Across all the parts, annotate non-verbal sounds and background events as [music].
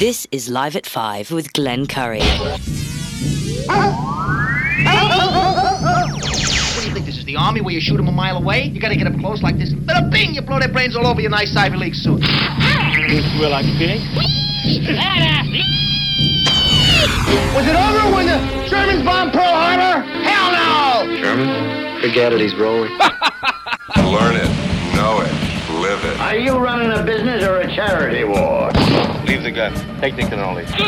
This is Live at 5 with Glenn Curry. What do you think this is, the army where you shoot them a mile away? You gotta get up close like this. Bada bing! You blow their brains all over your nice Ivy League suit. You like pig? Was it over when the Germans bombed Pearl Harbor? Hell no! Sherman? Forget it, he's rolling. [laughs] Learn it, know it, live it. Are you running a business or a charity war? Leave the gun. Take the cannoli. Uh,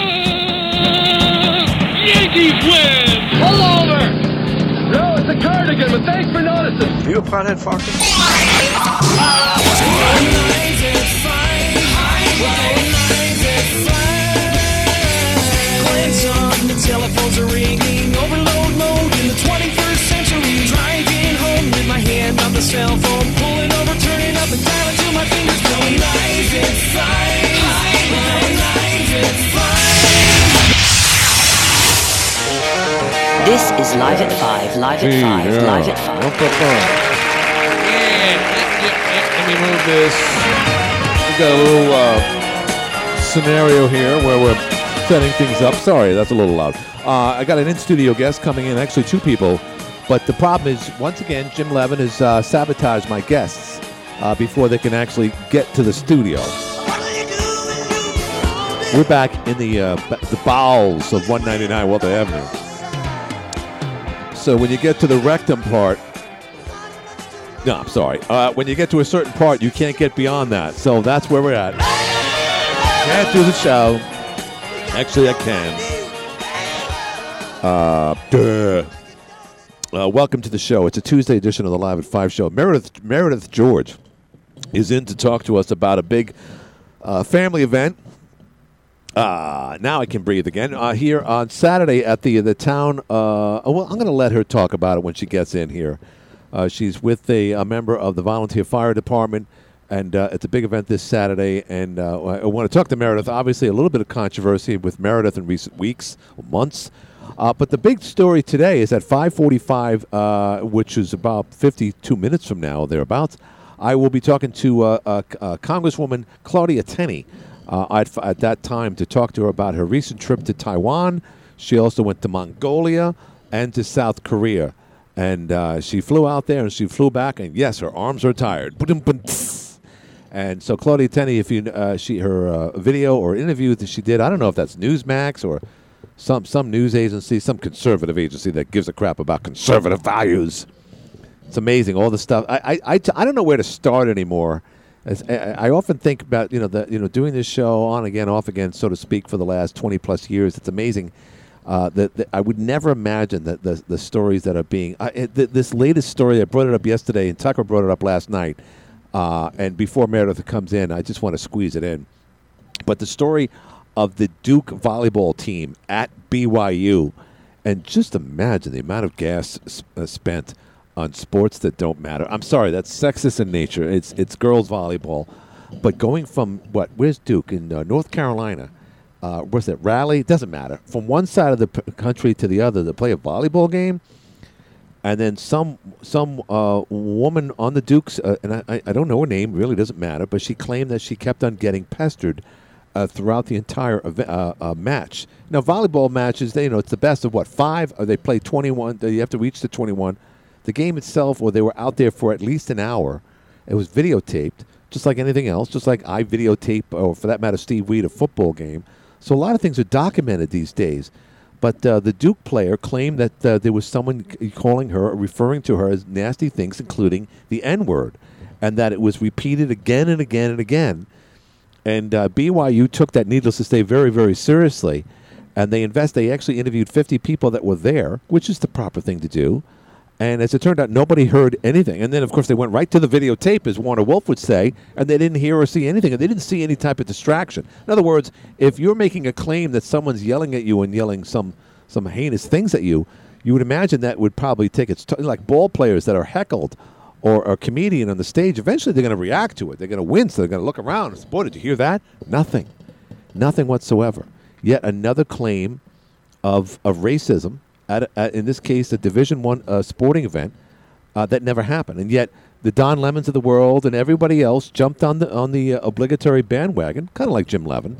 Yankees win! Pull over! No, it's a cardigan, but thanks for noticing. Are you a pothead, Focker? Telephones are ringing, overload mode in the 21st century. Driving home with my hand on the cell phone, pulling over, turning up and dialing till my fingers go live at five. Live at five. This is Live at 5, Live at 5, Live at 5. Yeah, let, let me move this. We've got a little uh, scenario here where we're setting things up. Sorry, that's a little loud. Uh, I got an in-studio guest coming in, actually two people. But the problem is, once again, Jim Levin has uh, sabotaged my guests uh, before they can actually get to the studio. We're back in the uh, the bowels of 199 Walter Avenue. So when you get to the rectum part, no, I'm sorry. Uh, when you get to a certain part, you can't get beyond that. So that's where we're at. Can't do the show. Actually, I can. Uh, duh. Uh, welcome to the show. It's a Tuesday edition of the Live at Five show. Meredith Meredith George is in to talk to us about a big uh, family event. Uh, now I can breathe again. Uh, here on Saturday at the the town. Uh, oh, well, I'm going to let her talk about it when she gets in here. Uh, she's with a, a member of the volunteer fire department, and uh, it's a big event this Saturday. And uh, I want to talk to Meredith. Obviously, a little bit of controversy with Meredith in recent weeks, months. Uh, but the big story today is at 5:45, uh, which is about 52 minutes from now, thereabouts. I will be talking to uh, uh, uh, Congresswoman Claudia Tenney uh, at, at that time to talk to her about her recent trip to Taiwan. She also went to Mongolia and to South Korea. And she flew out there and she flew back, and yes, her arms are tired. And so Claudia Tenney, if you she her video or interview that she did, I don't know if that's Newsmax or some some news agency, some conservative agency that gives a crap about conservative values. It's amazing all the stuff. I I, I, t- I don't know where to start anymore. As, I, I often think about you know the you know doing this show on again off again so to speak for the last twenty plus years. It's amazing. Uh, that, that I would never imagine that the the stories that are being I, th- this latest story I brought it up yesterday and Tucker brought it up last night. Uh, and before Meredith comes in, I just want to squeeze it in. But the story of the Duke volleyball team at BYU, and just imagine the amount of gas uh, spent on sports that don't matter. I'm sorry, that's sexist in nature. It's it's girls volleyball, but going from what? Where's Duke in uh, North Carolina? Uh, where's it? Raleigh? It doesn't matter. From one side of the p- country to the other to play a volleyball game and then some some uh, woman on the Dukes, uh, and I, I don't know her name, really doesn't matter, but she claimed that she kept on getting pestered uh, throughout the entire uh, uh, match. Now, volleyball matches, they you know it's the best of what five, or they play twenty one. You have to reach the twenty one. The game itself, or they were out there for at least an hour. It was videotaped, just like anything else, just like I videotape, or for that matter, Steve Weed, a football game. So a lot of things are documented these days. But uh, the Duke player claimed that uh, there was someone calling her, or referring to her as nasty things, including the N word, and that it was repeated again and again and again. And uh, BYU took that, needless to say, very, very seriously. And they invest. They actually interviewed 50 people that were there, which is the proper thing to do. And as it turned out, nobody heard anything. And then, of course, they went right to the videotape, as Warner Wolf would say, and they didn't hear or see anything. And they didn't see any type of distraction. In other words, if you're making a claim that someone's yelling at you and yelling some some heinous things at you, you would imagine that would probably take its t- like ball players that are heckled or a comedian on the stage. Eventually, they're going to react to it. They're going to wince. They're going to look around "Boy, did you hear that? Nothing, nothing whatsoever." Yet another claim of of racism at, at in this case a Division One uh, sporting event uh, that never happened, and yet the Don Lemons of the world and everybody else jumped on the on the uh, obligatory bandwagon, kind of like Jim Levin,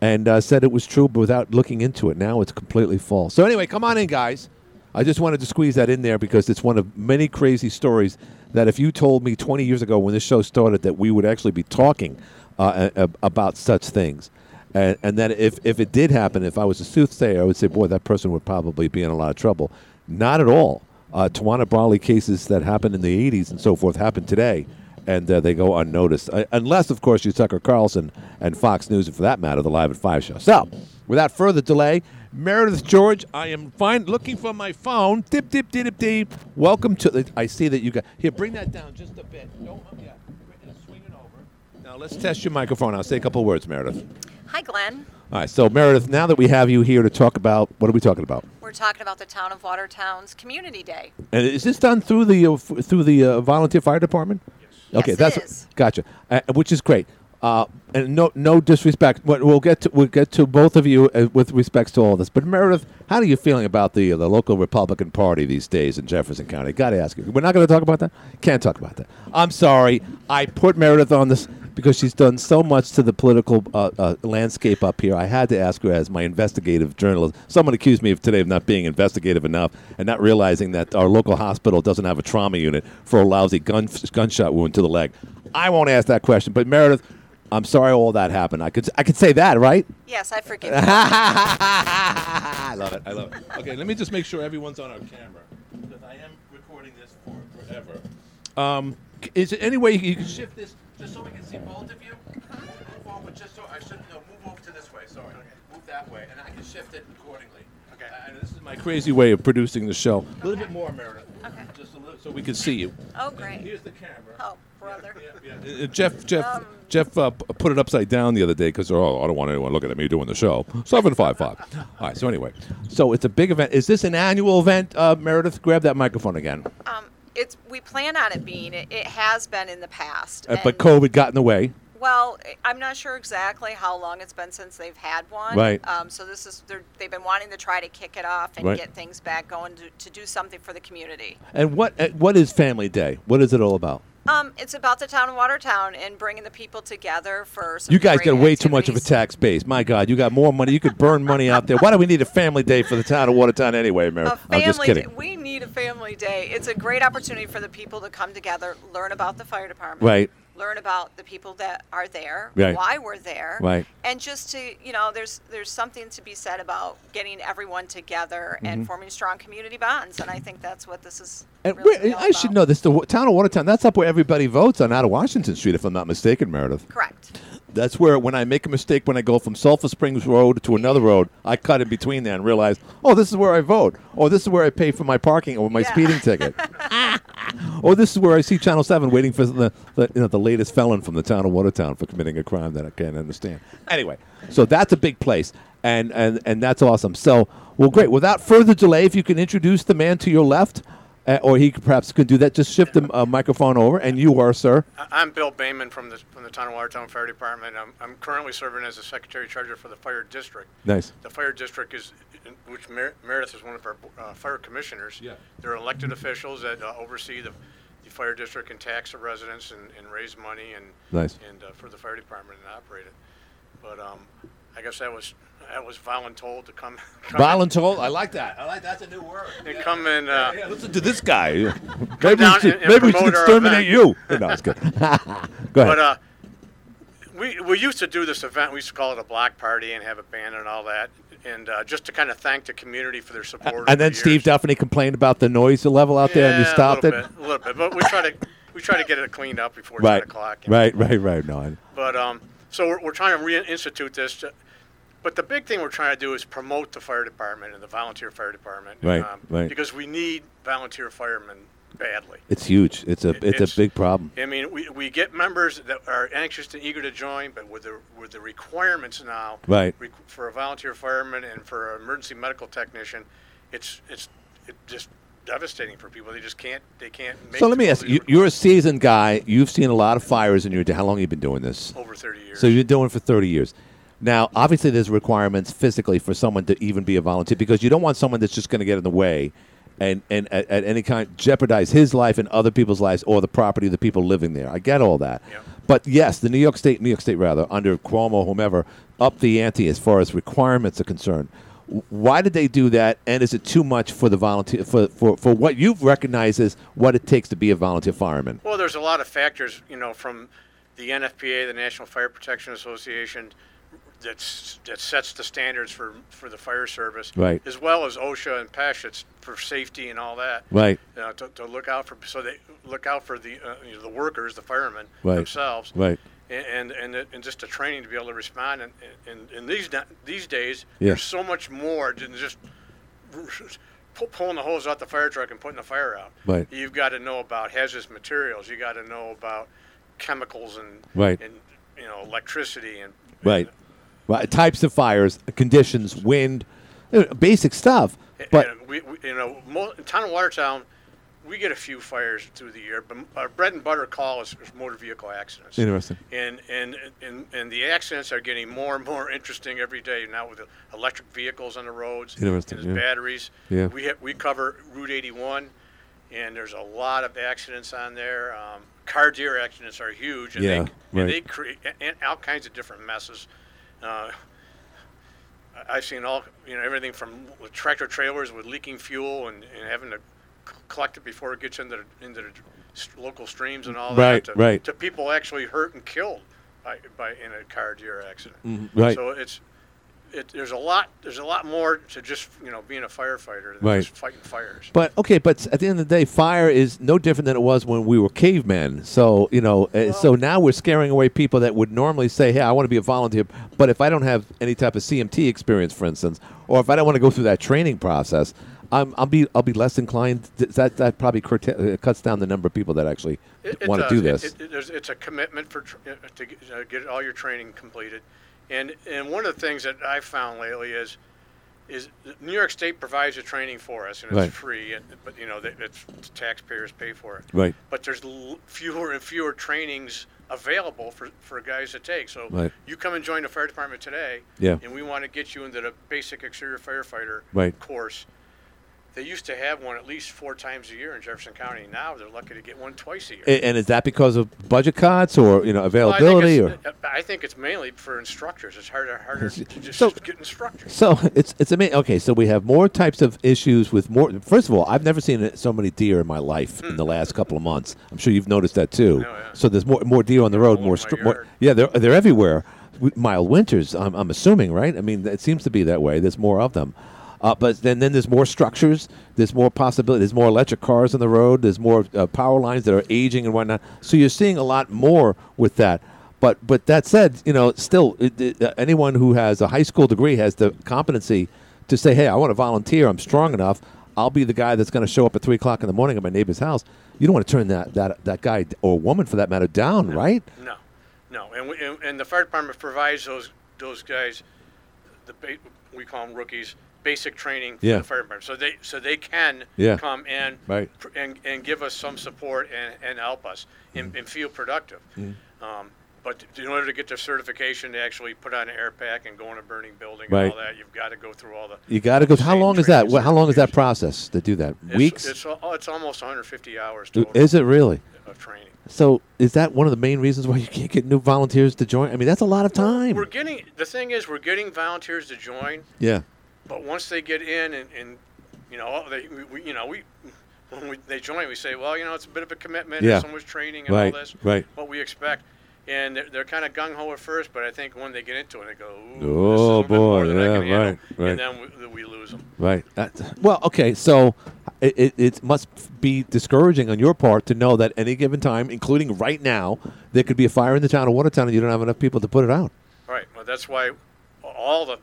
and uh, said it was true, but without looking into it. Now it's completely false. So anyway, come on in, guys. I just wanted to squeeze that in there because it's one of many crazy stories that if you told me 20 years ago when this show started that we would actually be talking uh, about such things. And, and then if, if it did happen, if I was a soothsayer, I would say, boy, that person would probably be in a lot of trouble. Not at all. Uh, Tawana Brawley cases that happened in the 80s and so forth happen today, and uh, they go unnoticed. Uh, unless, of course, you Tucker Carlson and Fox News, and for that matter, the Live at 5 show. So, without further delay, Meredith George, I am fine looking for my phone. Dip, dip, dip, dip, dip. Welcome to the. I see that you got. Here, bring that down just a bit. Don't, yeah, swing it over. Now, let's test your microphone. I'll say a couple words, Meredith. Hi, Glenn. All right, so Meredith, now that we have you here to talk about, what are we talking about? We're talking about the town of Watertown's Community Day. And is this done through the uh, f- through the uh, volunteer fire department? Okay, Yes, that's is. gotcha. Uh, which is great. Uh, and no no disrespect. We'll get to we'll get to both of you uh, with respects to all this. But Meredith, how are you feeling about the uh, the local Republican Party these days in Jefferson County? Got to ask you. We're not going to talk about that. Can't talk about that. I'm sorry. I put Meredith on this because she's done so much to the political uh, uh, landscape up here. I had to ask her as my investigative journalist. Someone accused me of today of not being investigative enough and not realizing that our local hospital doesn't have a trauma unit for a lousy gun gunshot wound to the leg. I won't ask that question, but Meredith, I'm sorry all that happened. I could I could say that, right? Yes, I forgive [laughs] you. I love it. I love it. Okay, let me just make sure everyone's on our camera because I am recording this for forever. Um, is there any way you can shift this just so we can see both of you? Move over just so I should no, move over to this way. Sorry, move that way, and I can shift it accordingly. Okay. And this is my crazy way of producing the show. A little bit more, Meredith. Okay. Just a little, so we can see you. Oh, great. Here's the camera. Oh, brother. Uh, Jeff, Jeff, Jeff uh, put it upside down the other day because oh, I don't want anyone looking at me doing the show. Seven five five. All right. So anyway, so it's a big event. Is this an annual event, uh, Meredith? Grab that microphone again. Um, it's we plan on it being. It, it has been in the past. Uh, but COVID got in the way. Well, I'm not sure exactly how long it's been since they've had one. Right. Um, so this is they've been wanting to try to kick it off and Right. get things back going to, to do something for the community. And what uh, what is Family Day? What is it all about? Um, it's about the town of Watertown and bringing the people together for some. You guys got way too much of a tax base. My God, you got more money. You could burn money out there. Why do we need a Family Day for the town of Watertown anyway, family I'm just kidding. Day. We need a family day. It's a great opportunity for the people to come together, learn about the fire department, Right. Learn about the people that are there, Right. why we're there, Right. and just to you know, there's there's something to be said about getting everyone together and Mhm. forming strong community bonds, and I think that's what this is. And really I should know this. The town of Watertown. That's up where everybody votes on out of Washington Street, if I'm not mistaken, Meredith. Correct. That's where when I make a mistake when I go from Sulphur Springs Road to another road, I cut in between there and realize, oh, this is where I vote, Oh, this is where I pay for my parking or my speeding ticket, [laughs] or oh, this is where I see Channel Seven waiting for the, the you know the latest felon from the town of Watertown for committing a crime that I can't understand. Anyway, so that's a big place, and and and that's awesome. So, well, great. Without further delay, if you can introduce the man to your left. Uh, or he could perhaps could do that. Just shift the uh, microphone over, and you are, sir. I- I'm Bill Bayman from the from the Tonawanda Town of Watertown Fire Department. I'm, I'm currently serving as the Secretary Treasurer for the Fire District. Nice. The Fire District is, which Mer- Meredith is one of our uh, fire commissioners. Yeah. They're elected officials that uh, oversee the, the fire district and tax the residents and, and raise money and Nice. and uh, for the fire department and operate it. But um, I guess that was that was voluntold to come. [laughs] come Voluntold. I like that. I like that's a new word. and come and uh, Listen to this guy. [laughs] Maybe we should, and- and maybe we should exterminate you. No, it's [laughs] good. Go ahead. But uh, we we used to do this event. We used to call it a block party and have a band and all that, and uh, just to kind of thank the community for their support. and then the Steve. Duffney complained about the noise level out there, and you stopped a it. Bit, a little bit, but we try to we try to get it cleaned up before Right. ten o'clock. you know. Right. Right. Right. No. I- But um, so we're, we're trying to reinstitute this. To, but the big thing we're trying to do is promote the fire department and the volunteer fire department. Right, Um, right. Because we need volunteer firemen badly. It's huge. It's a. It's, it's- a big problem. I mean, we, we get members that are anxious and eager to join, but with the with the requirements now, Right. requ- for a volunteer fireman and for an emergency medical technician, it's it's it just devastating for people. They just can't they can't make. So let me ask you. You're a seasoned guy. You've seen a lot of fires in your day. How long have you been doing this? Over 30 years. So you've been doing it for 30 years. Now, obviously, there's requirements physically for someone to even be a volunteer because you don't want someone that's just going to get in the way and, and at, at any kind jeopardize his life and other people's lives or the property of the people living there. I get all that. But yes, the New York State, New York State rather, under Cuomo, whomever, up the ante as far as requirements are concerned. Why did they do that? And is it too much for the volunteer for, for, for what you've recognized as what it takes to be a volunteer fireman? Well, there's a lot of factors, you know, from the NFPA, the National Fire Protection Association, that's, that sets the standards for, for the fire service, Right. as well as OSHA and PESH, it's for safety and all that. Right. Uh, to, to look out for, so they look out for the, uh, you know, the workers, the firemen Right. themselves. Right. And, and, and, and just the training to be able to respond. And, and, and these, these days, Yeah. there's so much more than just pulling the hose out the fire truck and putting the fire out. Right. You've got to know about hazardous materials. You got to know about chemicals and Right. and you know electricity and Right. Right. Types of fires, conditions, wind, basic stuff. But and we, we you know in town of Watertown, we get a few fires through the year, but our bread and butter call is, is motor vehicle accidents. Interesting. And, and and and the accidents are getting more and more interesting every day now with the electric vehicles on the roads Interesting, and yeah. batteries. Yeah. We ha- we cover Route 81, and there's a lot of accidents on there. Um, car deer accidents are huge, and Yeah, they right. and they create and all kinds of different messes. Uh, I've seen all, you know, everything from tractor trailers with leaking fuel and, and having to collect it before it gets into the, into the local streams and all Right, that. To, right. To people actually hurt and killed by, by in a car deer accident. Mhm, right. So it's, it, there's a lot, there's a lot more to just, you know, being a firefighter than Right. just fighting fires. But okay, but at the end of the day, fire is no different than it was when we were cavemen. So you know, uh, so now we're scaring away people that would normally say, "Hey, I want to be a volunteer," but if I don't have any type of CMT experience, for instance, or if I don't want to go through that training process, I'm, I'll be I'll be less inclined. th- That that probably curta- uh, cuts down the number of people that actually It, it want to do this. It, it, it's a commitment for tr- uh, to get, uh, get all your training completed, and and one of the things that I've found lately is is New York State provides the training for us and it's Right. free, and, but you know that it's taxpayers pay for it. Right. But there's l- fewer and fewer trainings available for, for guys to take. So Right. you come and join the fire department today, Yeah. and we want to get you into the basic exterior firefighter Right. course. They used to have one at least four times a year in Jefferson County. Now they're lucky to get one twice a year. A- and is that because of budget cuts or you know Well, I availability or? Uh, uh, I think it's mainly for instructors. It's harder, harder [laughs] to just So- get instructors. So it's it's amazing. Okay, so we have more types of issues with more. First of all, I've never seen so many deer in my life in the hmm. last couple of months. I'm sure you've noticed that too. Oh, so there's more more deer on the road. More, str- more yeah, they're they're everywhere. Mild winters, I'm, I'm assuming, right? I mean, it seems to be that way. There's more of them. Uh, but then, then there's more structures. There's more possibility. There's more electric cars on the road. There's more uh, power lines that are aging and whatnot. So you're seeing a lot more with that. But but that said, you know, still, it, it, uh, anyone who has a high school degree has the competency to say, "Hey, I want to volunteer. I'm strong enough. I'll be the guy that's going to show up at three o'clock in the morning at my neighbor's house." You don't want to turn that that that guy or woman, for that matter, down, right? No, no, and, we, and, and the fire department provides those those guys, the we call them rookies, basic training for Yeah. the fire department, so they so they can Yeah. come and Right. pr- and and give us some support and, and help us and, and feel productive. Mm. Um, but in order to get their certification to actually put on an air pack and go in a burning building Right. and all that, you've got to go through all the. You got to go. How long is that? How long is that process to do that? It's- Weeks? It's, al- it's almost 150 hours total Is it really? of training. So is that one of the main reasons why you can't get new volunteers to join? I mean, that's a lot of time. We're getting the thing is we're getting volunteers to join, Yeah. But once they get in and, and you know they we, you know we when we, they join we say well you know it's a bit of a commitment Yeah. there's so much training and Right, all this right. what we expect and they're, they're kind of gung ho at first but I think when they get into it they go Ooh, this is a Oh boy, yeah, can handle," right, right. and then we, we lose them. Right. That- well, okay. So it, it, it must be discouraging on your part to know that any given time, including right now, there could be a fire in the town of Watertown and you don't have enough people to put it out. Right. Well, that's why all the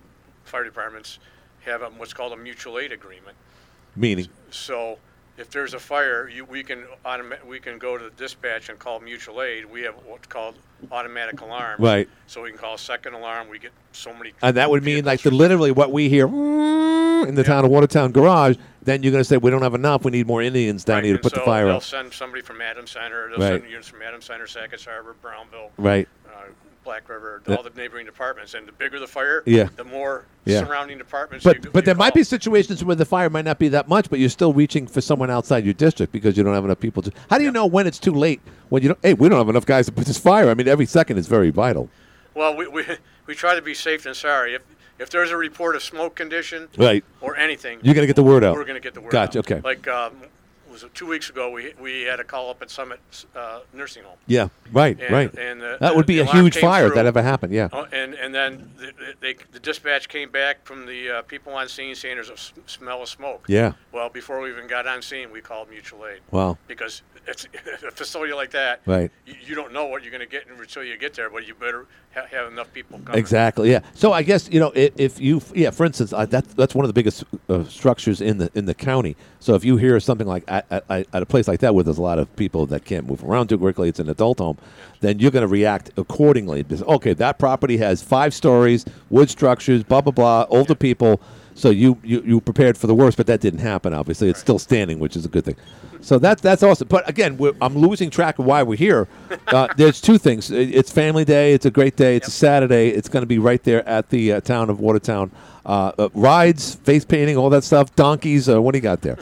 fire departments have a, what's called a mutual aid agreement. Meaning, So if there's a fire, you, we can automa- we can go to the dispatch and call mutual aid. We have what's called automatic alarms. Right. So we can call second alarm. We get so many. and that would mean like the literally what we hear mm, in the town of Watertown garage. Then you're going to say we don't have enough. We need more Indians down Right, here to and put so the fire out. they'll send somebody from Adams Center. They'll Right. send units from Adams Center, Sackets Harbor, Brownville, Right. Black River, Yeah. all the neighboring departments. And the bigger the fire, Yeah. the more Yeah. surrounding departments. But you, but you there might be situations where the fire might not be that much, but you're still reaching for someone outside your district because you don't have enough people to. How do you know when it's too late? When you don't? Hey, we don't have enough guys to put this fire. I mean, every second is very vital. Well, we, we, we try to be safe than sorry. If if there's a report of smoke condition Right. or anything, You're gonna get the word out. We're going to get the word Gotcha, out. okay. Like um, was two weeks ago? We we had a call up at Summit uh, Nursing Home. Yeah, right, And- right. and, uh, that would be a huge fire if that ever happened. Yeah. Oh, and and then the, they, the dispatch came back from the uh, people on scene saying there's a smell of smoke. Yeah. Well, before we even got on scene, we called mutual aid. Wow. Because it's [laughs] a facility like that. Right. You, you don't know what you're going to get until you get there, but you better ha- have enough people coming. Exactly. Yeah. So I guess you know if, if you yeah, for instance, uh, that's that's one of the biggest uh, structures in the in the county. So if you hear something like at, at, at a place like that where there's a lot of people that can't move around too quickly, it's an adult home, then you're going to react accordingly. Because, okay, that property has five stories, wood structures, blah blah blah, older people. So you, you you prepared for the worst, but that didn't happen. Obviously, it's still standing, which is a good thing. So that's that's awesome. But again, we're, I'm losing track of why we're here. [laughs] Uh, there's two things. It's family day. It's a great day. It's a Saturday. It's going to be right there at the uh, town of Watertown. Uh, uh, rides, face painting, all that stuff. Donkeys. Uh, what do you got there?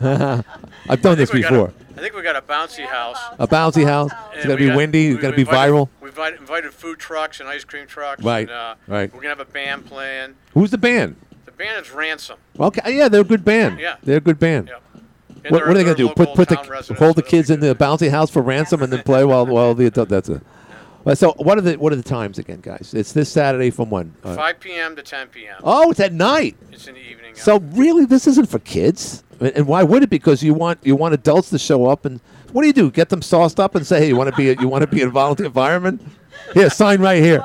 [laughs] I've done this think we got a- before. I think we got a bouncy house. A bouncy house. It's going to be got- windy. It's going to be invited- viral. We've invited food trucks and ice cream trucks. Right, And, uh, right. We're gonna have a band playing. Who's the band? The band is Ransom. Okay, yeah, they're a good band. Yeah. They're a good band. Yeah. What, they're- what are they going to do? Put put the hold the kids in the bouncy house for ransom and then play while while the adult. That's a. So what are the what are the times again, guys? It's this Saturday from when? Uh, 5 p.m. to 10 p.m. oh, it's at night. It's in the evening. So really, this isn't for kids. And and why would it? Because you want you want adults to show up and what do you do? Get them sauced up and say, "Hey, you want to be a, you want to be in a volunteer fireman? Here, sign right here."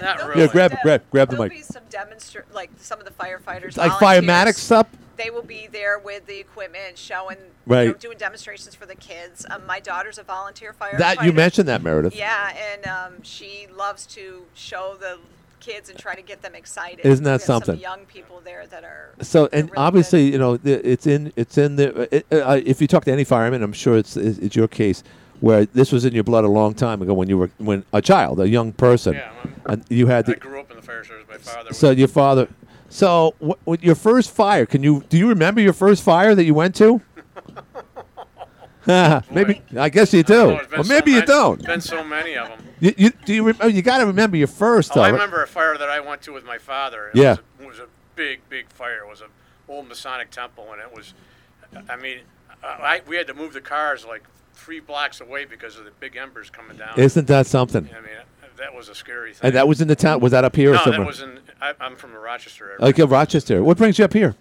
[laughs] Not Here, really. grab grab grab the There'll mic. be some demonstra- like some of the firefighters, Like volunteers. firematics stuff? They will be there with the equipment, showing, Right. you know, doing demonstrations for the kids. Um, my daughter's a volunteer firefighter. That you mentioned that Meredith. Yeah, and um, she loves to show the kids and try to get them excited. Isn't that We have something? Some young people there that are. So and obviously, you know, the, it's in it's in the. It, uh, if you talk to any fireman, I'm sure it's, it's it's your case where this was in your blood a long time ago when you were when a child, a young person, Yeah, and you had I the. grew up in the fire service. My father. So your father. So what, your first fire? Can you do you remember your first fire that you went to? [laughs] maybe I guess you do. It's been Or so maybe you don't. Been so many of them. You, you do you remember? You got to remember your first. Oh, I right? remember a fire that I went to with my father. It Yeah. Was a, it was a big, big fire. It was an old Masonic temple, and it was. I mean, I, we had to move the cars like three blocks away because of the big embers coming down. Isn't that something? I mean, that was a scary thing. And that was in the town. Was that up here no, or somewhere? that was in. I, I'm from the Rochester area. Like uh, Rochester. What brings you up here?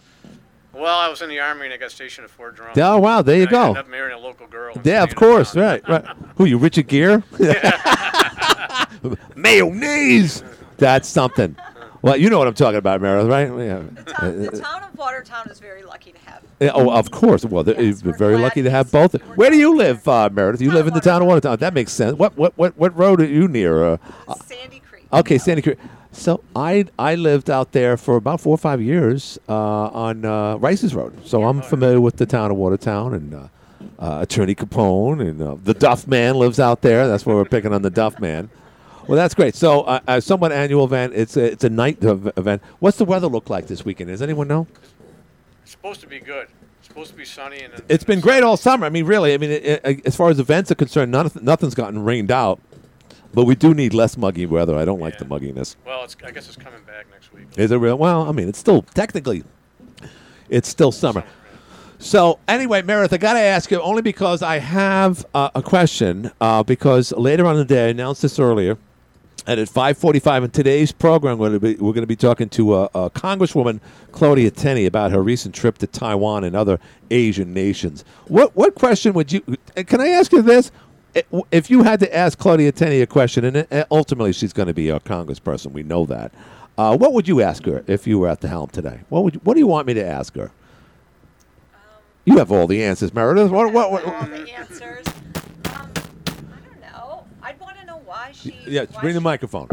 Well, I was in the army and I got stationed at Fort Drum. Oh, wow, there you I go. ended up marrying a local girl. Yeah, of course. town. Right, right. [laughs] Who you, Richard Gere? [laughs] [laughs] Mayonnaise. That's something. Well, you know what I'm talking about, Meredith, right? Yeah. The town of Watertown is very lucky to have. Yeah, oh, of course. Well, they're you're very lucky to have both. Where do you live, uh, Meredith? You live in the town of Watertown. That makes sense. What what what what road are you near? Uh, Sandy Creek. okay, Sandy Creek. So I I lived out there for about four or five years uh, on uh, Rice's Road. So I'm familiar with the town of Watertown and uh, uh, Attorney Capone and uh, the Duff Man lives out there. That's where we're picking on the Duff Man. Well, that's great. So, uh, uh, somewhat annual event. It's a, it's a night event. What's the weather look like this weekend? Does anyone know? It's supposed to be good. It's supposed to be sunny and. It's been great all summer. I mean, really. I mean, it, it, as far as events are concerned, none, nothing's gotten rained out. But we do need less muggy weather. I don't like the mugginess. Well, it's, I guess it's coming back next week. Is it real? Well, I mean, it's still technically, it's still summer. So anyway, Meredith, I got to ask you only because I have uh, a question. Uh, because later on in the day, I announced this earlier, and at 5:45 in today's program, we're going to be, we're going to be talking to uh, uh, Congresswoman Claudia Tenney about her recent trip to Taiwan and other Asian nations. What what question would you? Can I ask you this? If you had to ask Claudia Tenney a question, and uh, ultimately she's going to be a congressperson, we know that. Uh, what would you ask her if you were at the helm today? What would you, What do you want me to ask her? You have all the answers, Meredith. What, what, what, All the answers. Um, I don't know. I'd want to know why she. yeah, why bring the she- microphone.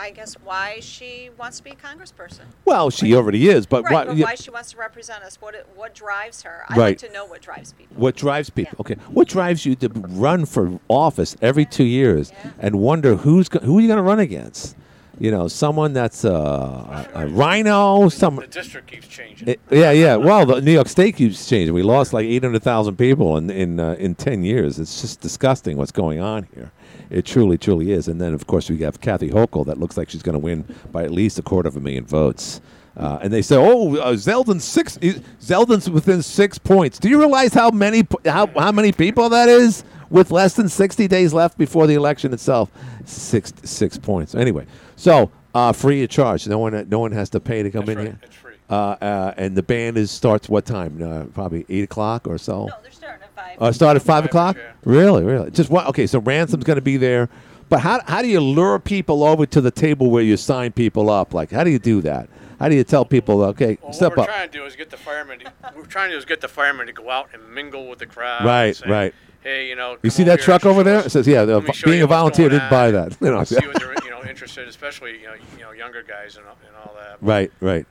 I guess why she wants to be a congressperson. Well, she already is, but right, why? but yeah, why she wants to represent us? What it, what drives her? I'd Right. like to know what drives people. What drives people? Okay, what drives you to run for office every two years and wonder who's go- who are you going to run against? You know, someone that's uh, a, a rhino. Some. The district keeps changing. It- yeah, yeah. Well, the New York State keeps changing. We lost like eight hundred thousand people in in uh, in ten years. It's just disgusting what's going on here. It truly, truly is. And then, of course, we have Kathy Hochul that looks like she's going to win by at least a quarter of a million votes. Uh, and they say, "Oh, uh, Zeldin's six. Zeldin's within six points." Do you realize how many how how many people that is with less than sixty days left before the election itself? Six six points. Anyway, so uh, free of charge. No one no one has to pay to come in here. It's free. Uh, uh, and the band is starts what time? Uh, probably eight o'clock or so. No, they're starting at five. Uh, start at five o'clock. Really, really. Just what? Okay, so ransom's going to be there, but how how do you lure people over to the table where you sign people up? Like, how do you do that? How do you tell people, okay, Well, step what we're up? trying to do is get the firemen. To, we're trying to do is get the firemen to go out and mingle with the crowd. Right, say, right. Hey, you know. You see that truck over there? It says, yeah, the- let me show being a volunteer didn't buy that. [laughs] You know, see what they're you know interested, especially you know, you know younger guys and, and all that. Right, right.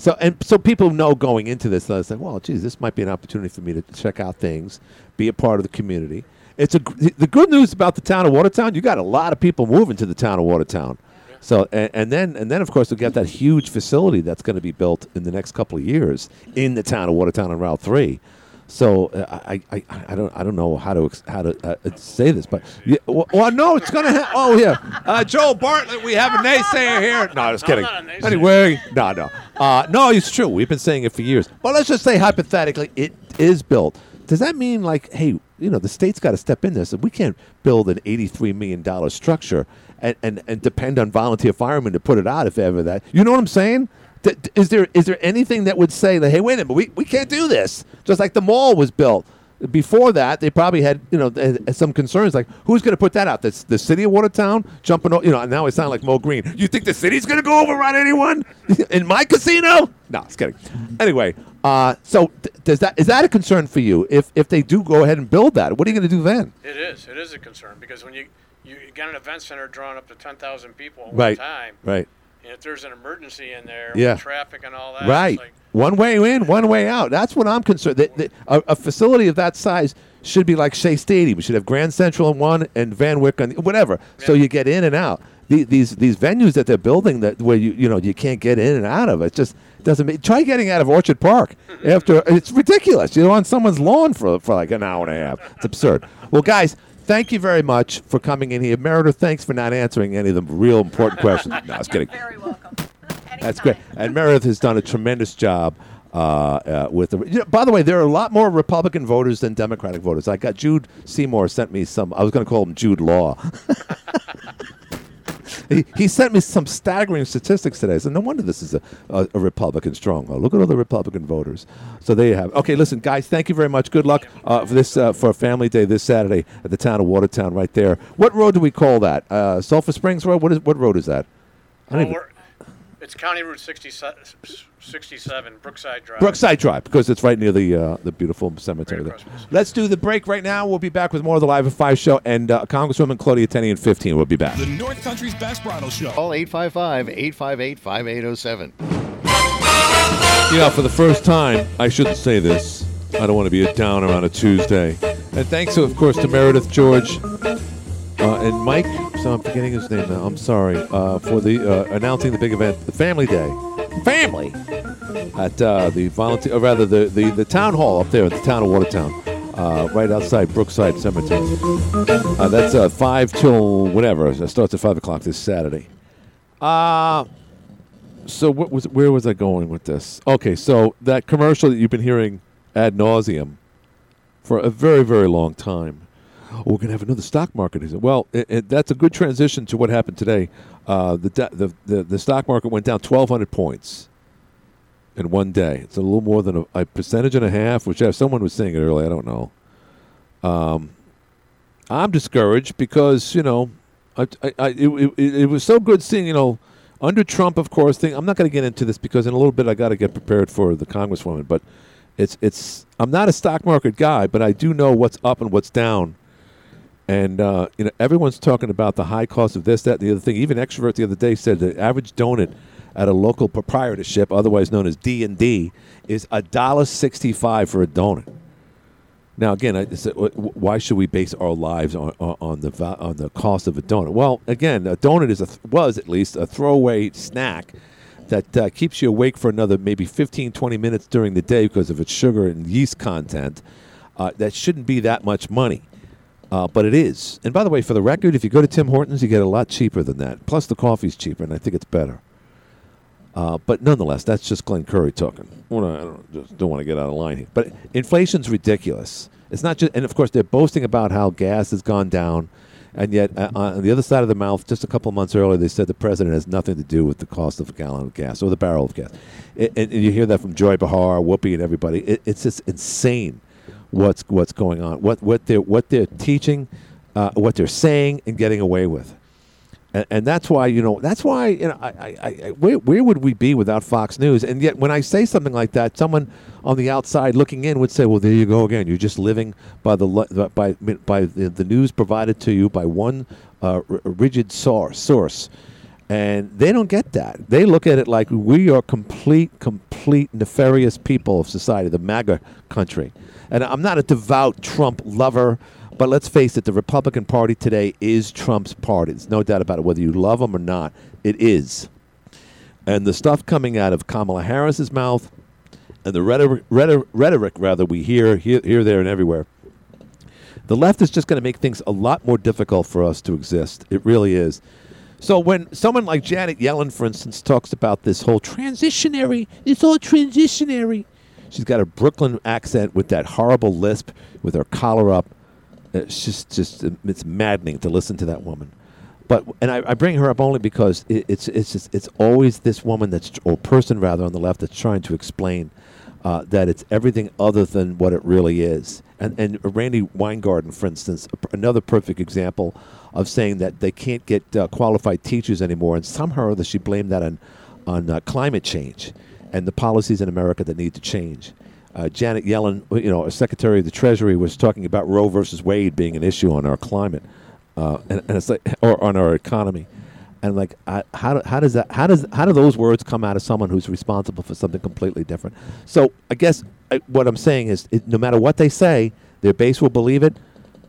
So and so people know going into this, they say, well, geez, this might be an opportunity for me to check out things, be a part of the community. It's a the good news about the town of Watertown. You got a lot of people moving to the town of Watertown. So and, and then and then of course we got that huge facility that's going to be built in the next couple of years in the town of Watertown on Route Three. So uh, I, I, I don't I don't know how to ex- how to uh, uh, say this, but yeah, well, well no, it's gonna. Ha- oh yeah, uh, Joel Bartlett, we have a naysayer here. No, just No, kidding. not a naysayer. Anyway, no, no, uh, no, it's true. We've been saying it for years. But let's just say hypothetically, it is built. Does that mean like, hey, you know, the state's got to step in this? We can't build an eighty-three million dollar structure and, and and depend on volunteer firemen to put it out if ever that. You know what I'm saying? D- Is there is there anything that would say that hey wait a minute we, we can't do this? Just like the mall was built. Before that they probably had you know th- some concerns like who's going to put that out? The, the city of Watertown jumping you know now I sound like Moe Greene. You think the city's going to go overrun anyone? [laughs] In my casino? No it's kidding. Anyway uh, so th- does that is that a concern for you if if they do go ahead and build that? What are you going to do then? It is. It is a concern because when you you got an event center drawing up to ten thousand people at right one time, right and if there's an emergency in there Yeah. with traffic and all that, Right. Like, one way in, one way out. That's what I'm concerned. That, that a, a facility of that size should be like Shea Stadium. We should have Grand Central in one and Van Wyck on whatever. So you get in and out. The, these these venues that they're building that where you you know you can't get in and out of it just doesn't make, try getting out of Orchard Park [laughs] after it's ridiculous. You're on someone's lawn for for like an hour and a half. It's absurd. Well, guys. Thank you very much for coming in here. Meredith, thanks for not answering any of the real important [laughs] questions. No, I was kidding. Very welcome. [laughs] That's great. And Meredith has done a tremendous job uh, uh, with the. You know, by the way, there are a lot more Republican voters than Democratic voters. I got Jude Seymour sent me some. I was going to call him Jude Law. [laughs] he, sent me some staggering statistics today. So no wonder this is a, a, a Republican stronghold. Look at all the Republican voters. So there you have. it. Okay, listen, guys. Thank you very much. Good luck uh, for this uh, for a Family Day this Saturday at the town of Watertown, right there. What road do we call that? Uh, Sulphur Springs Road. What is what road is that? I don't even- it's County Route 67, 67 Brookside Drive. Brookside Drive, because it's right near the uh, the beautiful cemetery there. Let's do the break right now. We'll be back with more of the Live at 5 show, and uh, Congresswoman Claudia Tenney in 15 will be back. The North Country's Best Bridal Show. Call 855 858 5807. You know, for the first time, I shouldn't say this. I don't want to be a downer on a Tuesday. And thanks, of course, to Meredith George uh, and Mike. So I'm forgetting his name now. I'm sorry uh, for the uh, announcing the big event, the Family Day, Family, at uh, the volunteer, or rather the, the the town hall up there at the town of Watertown, uh, right outside Brookside Cemetery. That's five till whatever. It starts at five o'clock this Saturday. Uh so what was where was I going with this? Okay, so that commercial that you've been hearing ad nauseum for a very very long time. Oh, we're gonna have another stock market. Is it? Well, it, it, that's a good transition to what happened today. Uh, the, the the the stock market went down twelve hundred points in one day. It's a little more than a, a percentage and a half. Which uh, someone was saying it earlier. I don't know. Um, I'm discouraged because you know, I, I, I it, it, it was so good seeing you know under Trump, of course. Thing I'm not going to get into this because in a little bit I got to get prepared for the Congresswoman. But it's it's I'm not a stock market guy, but I do know what's up and what's down. And uh, you know everyone's talking about the high cost of this, that, and the other thing. Even Extrovert the other day said the average donut at a local proprietorship, otherwise known as D and D, is a dollar sixty-five for a donut. Now, again, I, uh, why should we base our lives on, on, on the on the cost of a donut? Well, again, a donut is a was at least a throwaway snack that uh, keeps you awake for another maybe 15, 20 minutes during the day because of its sugar and yeast content. Uh, that shouldn't be that much money. Uh, but it is. And by the way, for the record, if you go to Tim Hortons, you get a lot cheaper than that. Plus, the coffee's cheaper, and I think it's better. Uh, but nonetheless, that's just Glenn Curry talking. Well, I don't, just don't want to get out of line here. But inflation's ridiculous. It's not just, and of course, they're boasting about how gas has gone down, and yet uh, on the other side of the mouth, just a couple months earlier, they said the president has nothing to do with the cost of a gallon of gas or the barrel of gas. It, and, and you hear that from Joy Behar, Whoopi, and everybody. It, it's just insane what's what's going on, what what they're what they're teaching, uh, what they're saying, and getting away with. And, and that's why you know that's why you know I, I, I where, where would we be without Fox News? And yet when I say something like that, someone on the outside looking in would say, "Well, there you go again. You're just living by the by by the, the news provided to you by one uh, rigid source source." And they don't get that. They look at it like we are complete, complete nefarious people of society, the MAGA country. And I'm not a devout Trump lover, but let's face it, the Republican Party today is Trump's party. There's no doubt about it. Whether you love him or not, it is. And the stuff coming out of Kamala Harris's mouth and the rhetoric, rhetoric, rhetoric rather, we hear here, here, there, and everywhere. The left is just going to make things a lot more difficult for us to exist. It really is. So when someone like Janet Yellen, for instance, talks about this whole transitionary, it's all transitionary. She's got a Brooklyn accent with that horrible lisp, with her collar up. It's just, just it's maddening to listen to that woman. But and I, I bring her up only because it, it's it's just, it's always this woman that's or person rather on the left that's trying to explain uh, that it's everything other than what it really is. And and Randi Weingarten, for instance, another perfect example of saying that they can't get uh, qualified teachers anymore, and somehow or other she blamed that on on uh, climate change and the policies in America that need to change. Uh, Janet Yellen, you know, Secretary of the Treasury, was talking about Roe versus Wade being an issue on our climate, uh, and, and it's like, or on our economy, and like, I, how, how does that, how does, how do those words come out of someone who's responsible for something completely different? So I guess I, what I'm saying is, it, no matter what they say, their base will believe it,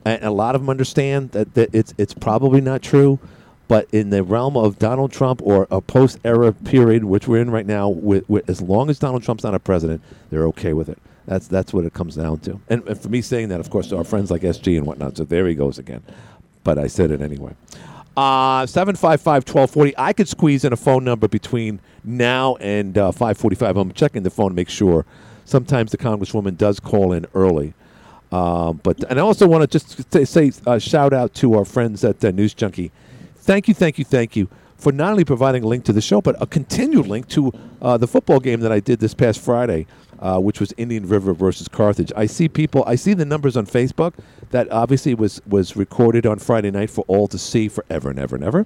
and a lot of them understand that, that it's it's probably not true. But in the realm of Donald Trump or a post-era period, which we're in right now, with, with, as long as Donald Trump's not a president, they're okay with it. That's that's what it comes down to. And, and for me saying that, of course, to our friends like SG and whatnot. So there he goes again. But I said it anyway. Uh, 755-1240. I could squeeze in a phone number between now and uh, 545. I'm checking the phone to make sure. Sometimes the congresswoman does call in early. Um, but and I also want to just say, say uh, shout out to our friends at uh, News Junkie. Thank you, thank you, thank you for not only providing a link to the show, but a continued link to uh, the football game that I did this past Friday, uh, which was Indian River versus Carthage. I see people, I see the numbers on Facebook that obviously was was recorded on Friday night for all to see forever and ever and ever,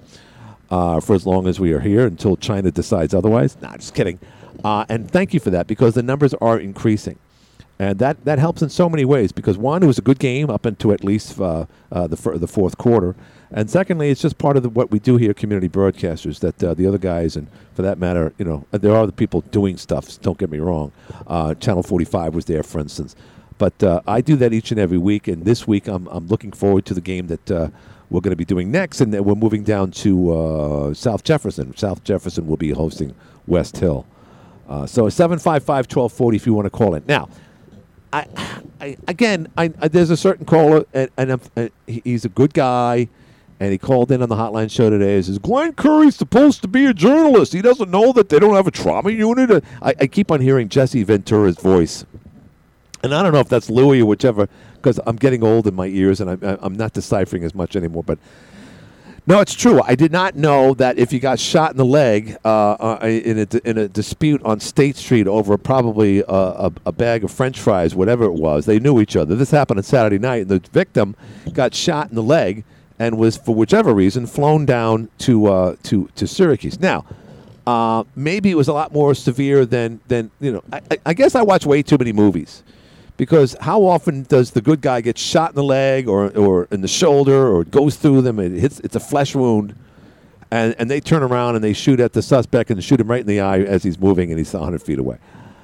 uh, for as long as we are here until China decides otherwise. Nah, just kidding. Uh, and thank you for that because the numbers are increasing. And that, that helps in so many ways because one, it was a good game up into at least uh, uh, the fir- the fourth quarter, and secondly, it's just part of the, what we do here, community broadcasters. That uh, the other guys, and for that matter, you know, there are other people doing stuff. Don't get me wrong. Uh, Channel 45 was there, for instance, but uh, I do that each and every week. And this week, I'm I'm looking forward to the game that uh, we're going to be doing next, and we're moving down to uh, South Jefferson. South Jefferson will be hosting West Hill. Uh, so 755-1240 if you want to call it. Now, I, I again, I, I, there's a certain caller, and, and uh, he's a good guy, and he called in on the hotline show today. He says, Glenn Curry's supposed to be a journalist. He doesn't know that they don't have a trauma unit. I, I keep on hearing Jesse Ventura's voice. And I don't know if that's Louis or whichever, because I'm getting old in my ears and I'm, I'm not deciphering as much anymore. But no, it's true. I did not know that if you got shot in the leg uh, uh, in, a, in a dispute on State Street over probably a, a, a bag of French fries, whatever it was, they knew each other. This happened on Saturday night, and the victim got shot in the leg and was, for whichever reason, flown down to uh, to to Syracuse. Now, uh, maybe it was a lot more severe than than you know. I, I- guess I watch way too many movies because how often does the good guy get shot in the leg or, or in the shoulder or it goes through them and it hits it's a flesh wound and, and they turn around and they shoot at the suspect and shoot him right in the eye as he's moving and he's 100 feet away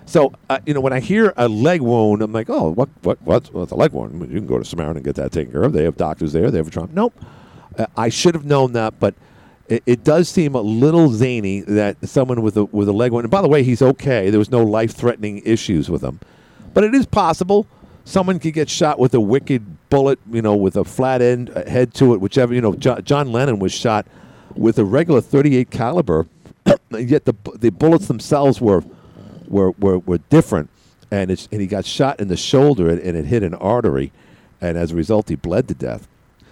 so uh, you know when i hear a leg wound i'm like oh what what what's, a leg wound? You can go to samaritan and get that taken care of. They have doctors there. They have a trauma. Nope. Uh, i should have known that but it, it does seem a little zany that someone with a with a leg wound and by the way he's okay. There was no life threatening issues with him. But it is possible someone could get shot with a wicked bullet, you know, with a flat end uh, head to it, whichever. You know, John, John Lennon was shot with a regular 38 caliber, [coughs] and yet the the bullets themselves were were were, were different, and it's, and he got shot in the shoulder and, and it hit an artery, and as a result he bled to death.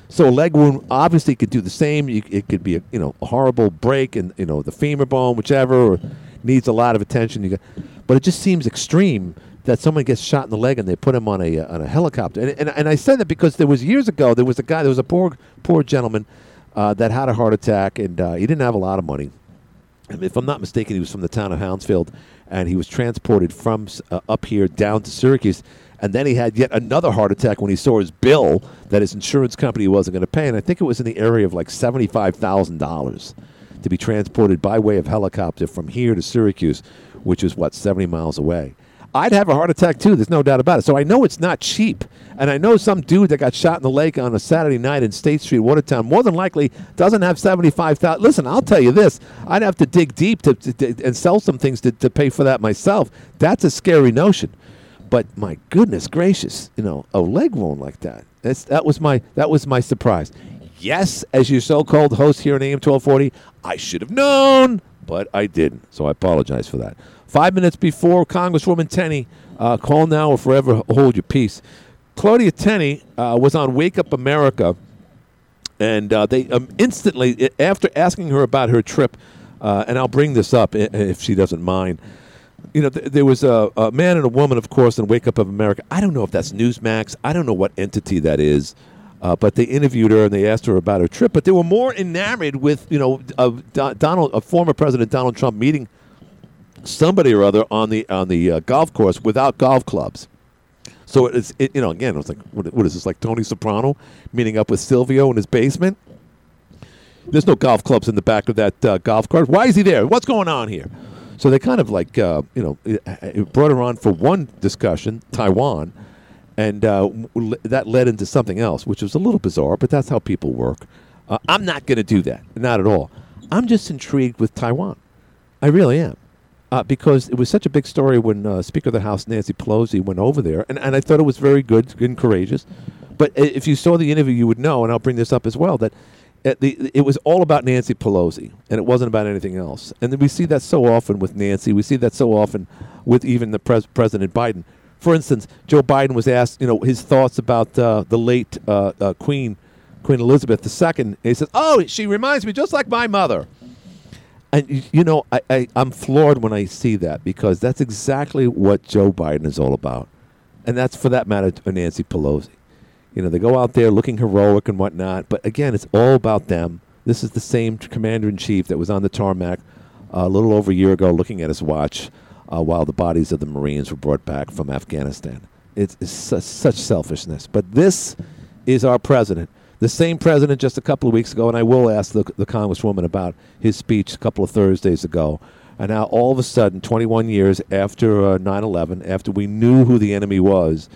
So a leg wound obviously could do the same. You, it could be a you know a horrible break in you know the femur bone, whichever, needs a lot of attention. You got, but it just seems extreme that someone gets shot in the leg and they put him on a uh, on a helicopter. And, and and I said that because there was years ago there was a guy there was a poor poor gentleman uh, that had a heart attack and uh, he didn't have a lot of money. And if I'm not mistaken, he was from the town of Hounsfield, and he was transported from uh, up here down to Syracuse. And then he had yet another heart attack when he saw his bill that his insurance company wasn't going to pay. And I think it was in the area of like seventy-five thousand dollars to be transported by way of helicopter from here to Syracuse, which is what seventy miles away. I'd have a heart attack too. There's no doubt about it. So I know it's not cheap, and I know some dude that got shot in the lake on a Saturday night in State Street, Watertown, more than likely doesn't have seventy-five thousand. Listen, I'll tell you this: I'd have to dig deep to, to, to- and sell some things to, to pay for that myself. That's a scary notion. But my goodness gracious, you know, a leg wound like that. That's that was my that was my surprise. Yes, as your so-called host here on AM twelve forty, I should have known, but I didn't. So I apologize for that. Five minutes before Congresswoman Tenney, uh, call now or forever hold your peace. Claudia Tenney uh, was on Wake Up America, and uh, they um, instantly, after asking her about her trip, uh, and I'll bring this up if she doesn't mind. You know, th- there was a, a man and a woman, of course, in Wake Up of America. I don't know if that's Newsmax. I don't know what entity that is. Uh, but they interviewed her and they asked her about her trip. But they were more enamored with, you know, of Donald, a former President Donald Trump meeting somebody or other on the on the uh, golf course without golf clubs. So it's it, you know again it was like what, what is this like Tony Soprano meeting up with Silvio in his basement? There's no golf clubs in the back of that uh, golf cart. Why is he there? What's going on here? So they kind of like uh, you know it, it brought her on for one discussion, Taiwan, and uh, that led into something else, which was a little bizarre, but that's how people work. Uh, I'm not going to do that, not at all. I'm just intrigued with Taiwan. I really am. Uh, because it was such a big story when uh, Speaker of the House Nancy Pelosi went over there, and, and I thought it was very good and courageous. But if you saw the interview, you would know, and I'll bring this up as well, that it, the, it was all about Nancy Pelosi, and it wasn't about anything else. And we see that so often with Nancy. We see that so often with even the pres- President Biden. For instance, Joe Biden was asked, you know, his thoughts about uh, the late uh, uh, Queen Queen Elizabeth II. He says, "Oh, she reminds me just like my mother." And you know, I, I I'm floored when I see that because that's exactly what Joe Biden is all about, and that's for that matter Nancy Pelosi. You know, they go out there looking heroic and whatnot, but again, it's all about them. This is the same commander in chief that was on the tarmac uh, a little over a year ago, looking at his watch uh, while the bodies of the Marines were brought back from Afghanistan. It's, it's su- such selfishness. But this is our president. The same president just a couple of weeks ago, and I will ask the, the Congresswoman about his speech a couple of Thursdays ago. And now, all of a sudden, 21 years after uh, 9 11, after we knew who the enemy was,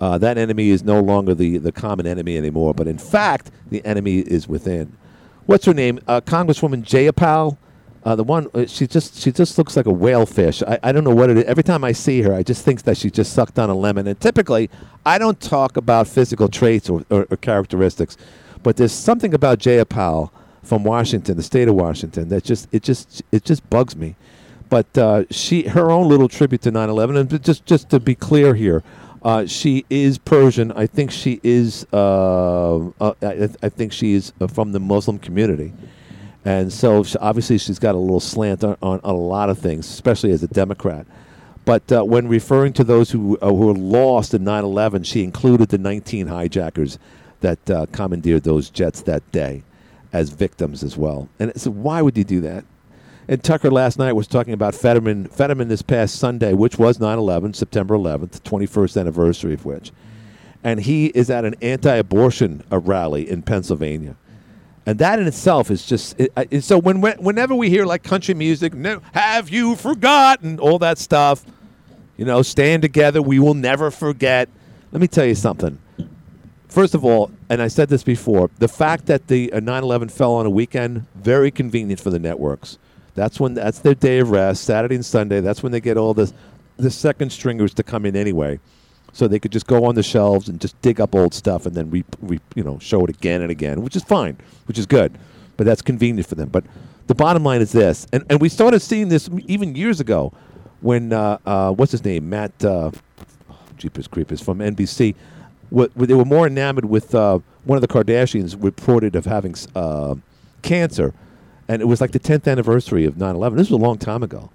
uh, that enemy is no longer the, the common enemy anymore. But in fact, the enemy is within. What's her name? Uh, Congresswoman Jayapal. Uh, the one uh, she just she just looks like a whale fish. I, I don't know what it is. Every time I see her, I just think that she just sucked on a lemon. And typically, I don't talk about physical traits or, or, or characteristics, but there's something about Jayapal from Washington, the state of Washington, that just it just it just bugs me. But uh, she her own little tribute to 9/11, and just just to be clear here, uh, she is Persian. I think she is. Uh, I, I think she is from the Muslim community, and so she, obviously she's got a little slant on, on, a lot of things, especially as a Democrat. But uh, when referring to those who uh, who were lost in 9/11, she included the 19 hijackers that uh, commandeered those jets that day as victims as well. And so, why would you do that? And Tucker last night was talking about Fetterman. Fetterman this past Sunday, which was 9/11, September 11th, 21st anniversary of which, and he is at an anti-abortion uh, rally in Pennsylvania. And that in itself is just it, uh, so. When whenever we hear like country music, no, have you forgotten all that stuff? You know, stand together. We will never forget. Let me tell you something. First of all, and I said this before, the fact that the uh, 9/11 fell on a weekend very convenient for the networks. That's when that's their day of rest, Saturday and Sunday. That's when they get all this the second stringers to come in anyway. So they could just go on the shelves and just dig up old stuff and then re, re, you know show it again and again, which is fine, which is good, but that's convenient for them. But the bottom line is this, and and we started seeing this even years ago, when uh, uh, what's his name, Matt, uh, Jeepers Creepers from NBC, what, they were more enamored with uh, one of the Kardashians reported of having uh, cancer, and it was like the 10th anniversary of 9/11. This was a long time ago.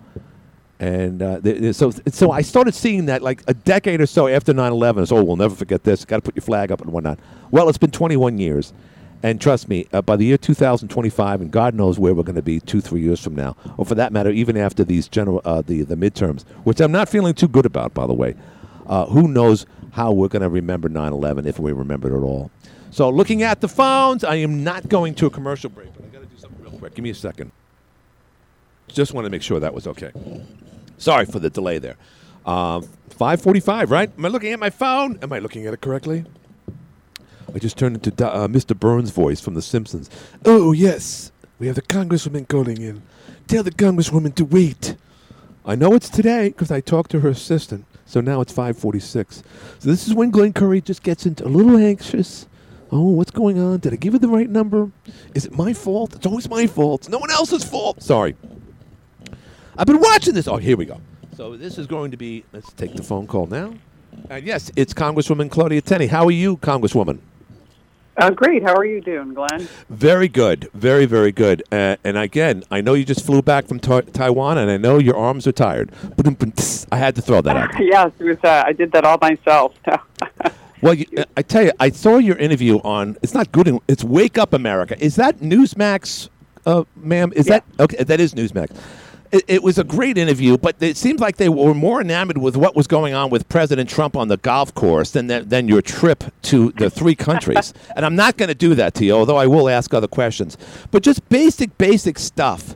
And uh, th- th- so, so I started seeing that like a decade or so after 9/11. It's, oh, we'll never forget this. Got to put your flag up and whatnot. Well, it's been 21 years, and trust me, uh, by the year 2025, and God knows where we're going to be two, three years from now, or for that matter, even after these general uh, the the midterms, which I'm not feeling too good about, by the way. Uh, who knows how we're going to remember 9/11 if we remember it at all? So, looking at the phones, I am not going to a commercial break, but I got to do something real quick. Give me a second. Just want to make sure that was okay. Sorry for the delay there. Um, 5:45, right? Am I looking at my phone? Am I looking at it correctly? I just turned into uh, Mr. Burns' voice from The Simpsons. Oh yes, we have the congresswoman calling in. Tell the congresswoman to wait. I know it's today because I talked to her assistant. So now it's 5:46. So this is when Glenn Curry just gets into a little anxious. Oh, what's going on? Did I give her the right number? Is it my fault? It's always my fault. It's no one else's fault. Sorry. I've been watching this. Oh, here we go. So this is going to be. Let's take the phone call now. And yes, it's Congresswoman Claudia Tenney. How are you, Congresswoman? Uh, great. How are you doing, Glenn? Very good. Very, very good. Uh, and again, I know you just flew back from Ta- Taiwan, and I know your arms are tired. Ba-dum-bum. I had to throw that out. there. [laughs] yes, it was. Uh, I did that all myself. [laughs] Well, you, uh, I tell you, I saw your interview on. It's not good. It's Wake Up America. Is that Newsmax, uh, ma'am? Is that okay? That is Newsmax. It, it was a great interview, but it seems like they were more enamored with what was going on with President Trump on the golf course than than, than your trip to the three countries. [laughs] and I'm not going to do that to you, although I will ask other questions. But just basic, basic stuff.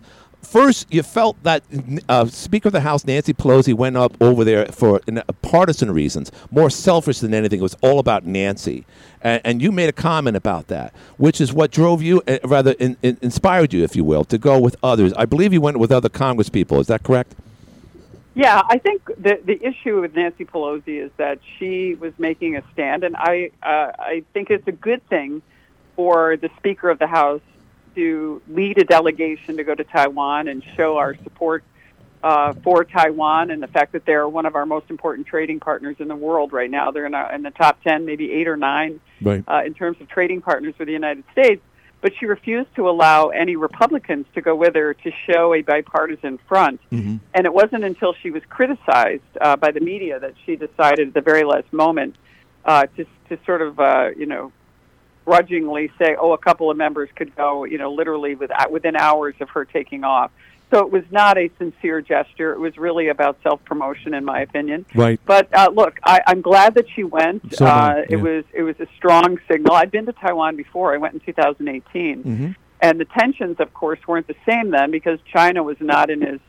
First, you felt that uh, Speaker of the House Nancy Pelosi went up over there for uh, partisan reasons, more selfish than anything. It was all about Nancy, and, and you made a comment about that, which is what drove you, uh, rather in, in, inspired you, if you will, to go with others. I believe you went with other Congress people. Is that correct? yeah, I think the the issue with Nancy Pelosi is that she was making a stand, and I uh, I think it's a good thing for the Speaker of the House to lead a delegation to go to Taiwan and show our support uh, for Taiwan and the fact that they're one of our most important trading partners in the world right now. They're in, our, in the top 10, maybe eight or nine Right. uh, in terms of trading partners with the United States. But she refused to allow any Republicans to go with her to show a bipartisan front. Mm-hmm. And it wasn't until she was criticized uh, by the media that she decided at the very last moment uh, to, to sort of, uh, you know, grudgingly say, oh, a couple of members could go, you know, literally with, within hours of her taking off. So it was not a sincere gesture. It was really about self promotion, in my opinion. Right. But uh, look, I, I'm glad that she went. So uh, yeah. It was it was a strong signal. I'd been to Taiwan before. I went in 2018, Mm-hmm. and the tensions, of course, weren't the same then because China was not in as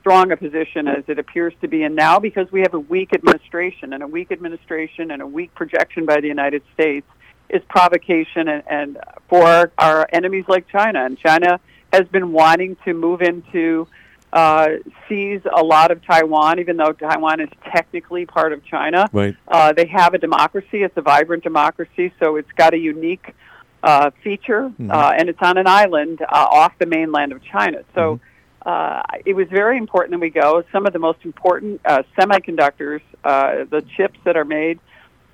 strong a position as it appears to be in now because we have a weak administration, and a weak administration and a weak projection by the United States is provocation and, and for our enemies like China. And China has been wanting to move into uh, seize a lot of Taiwan, even though Taiwan is technically part of China. Right. Uh, they have a democracy. It's a vibrant democracy, so it's got a unique uh, feature, Mhm. uh, and it's on an island uh, off the mainland of China. So Mm-hmm. uh, it was very important that we go. Some of the most important uh, semiconductors, uh, the chips that are made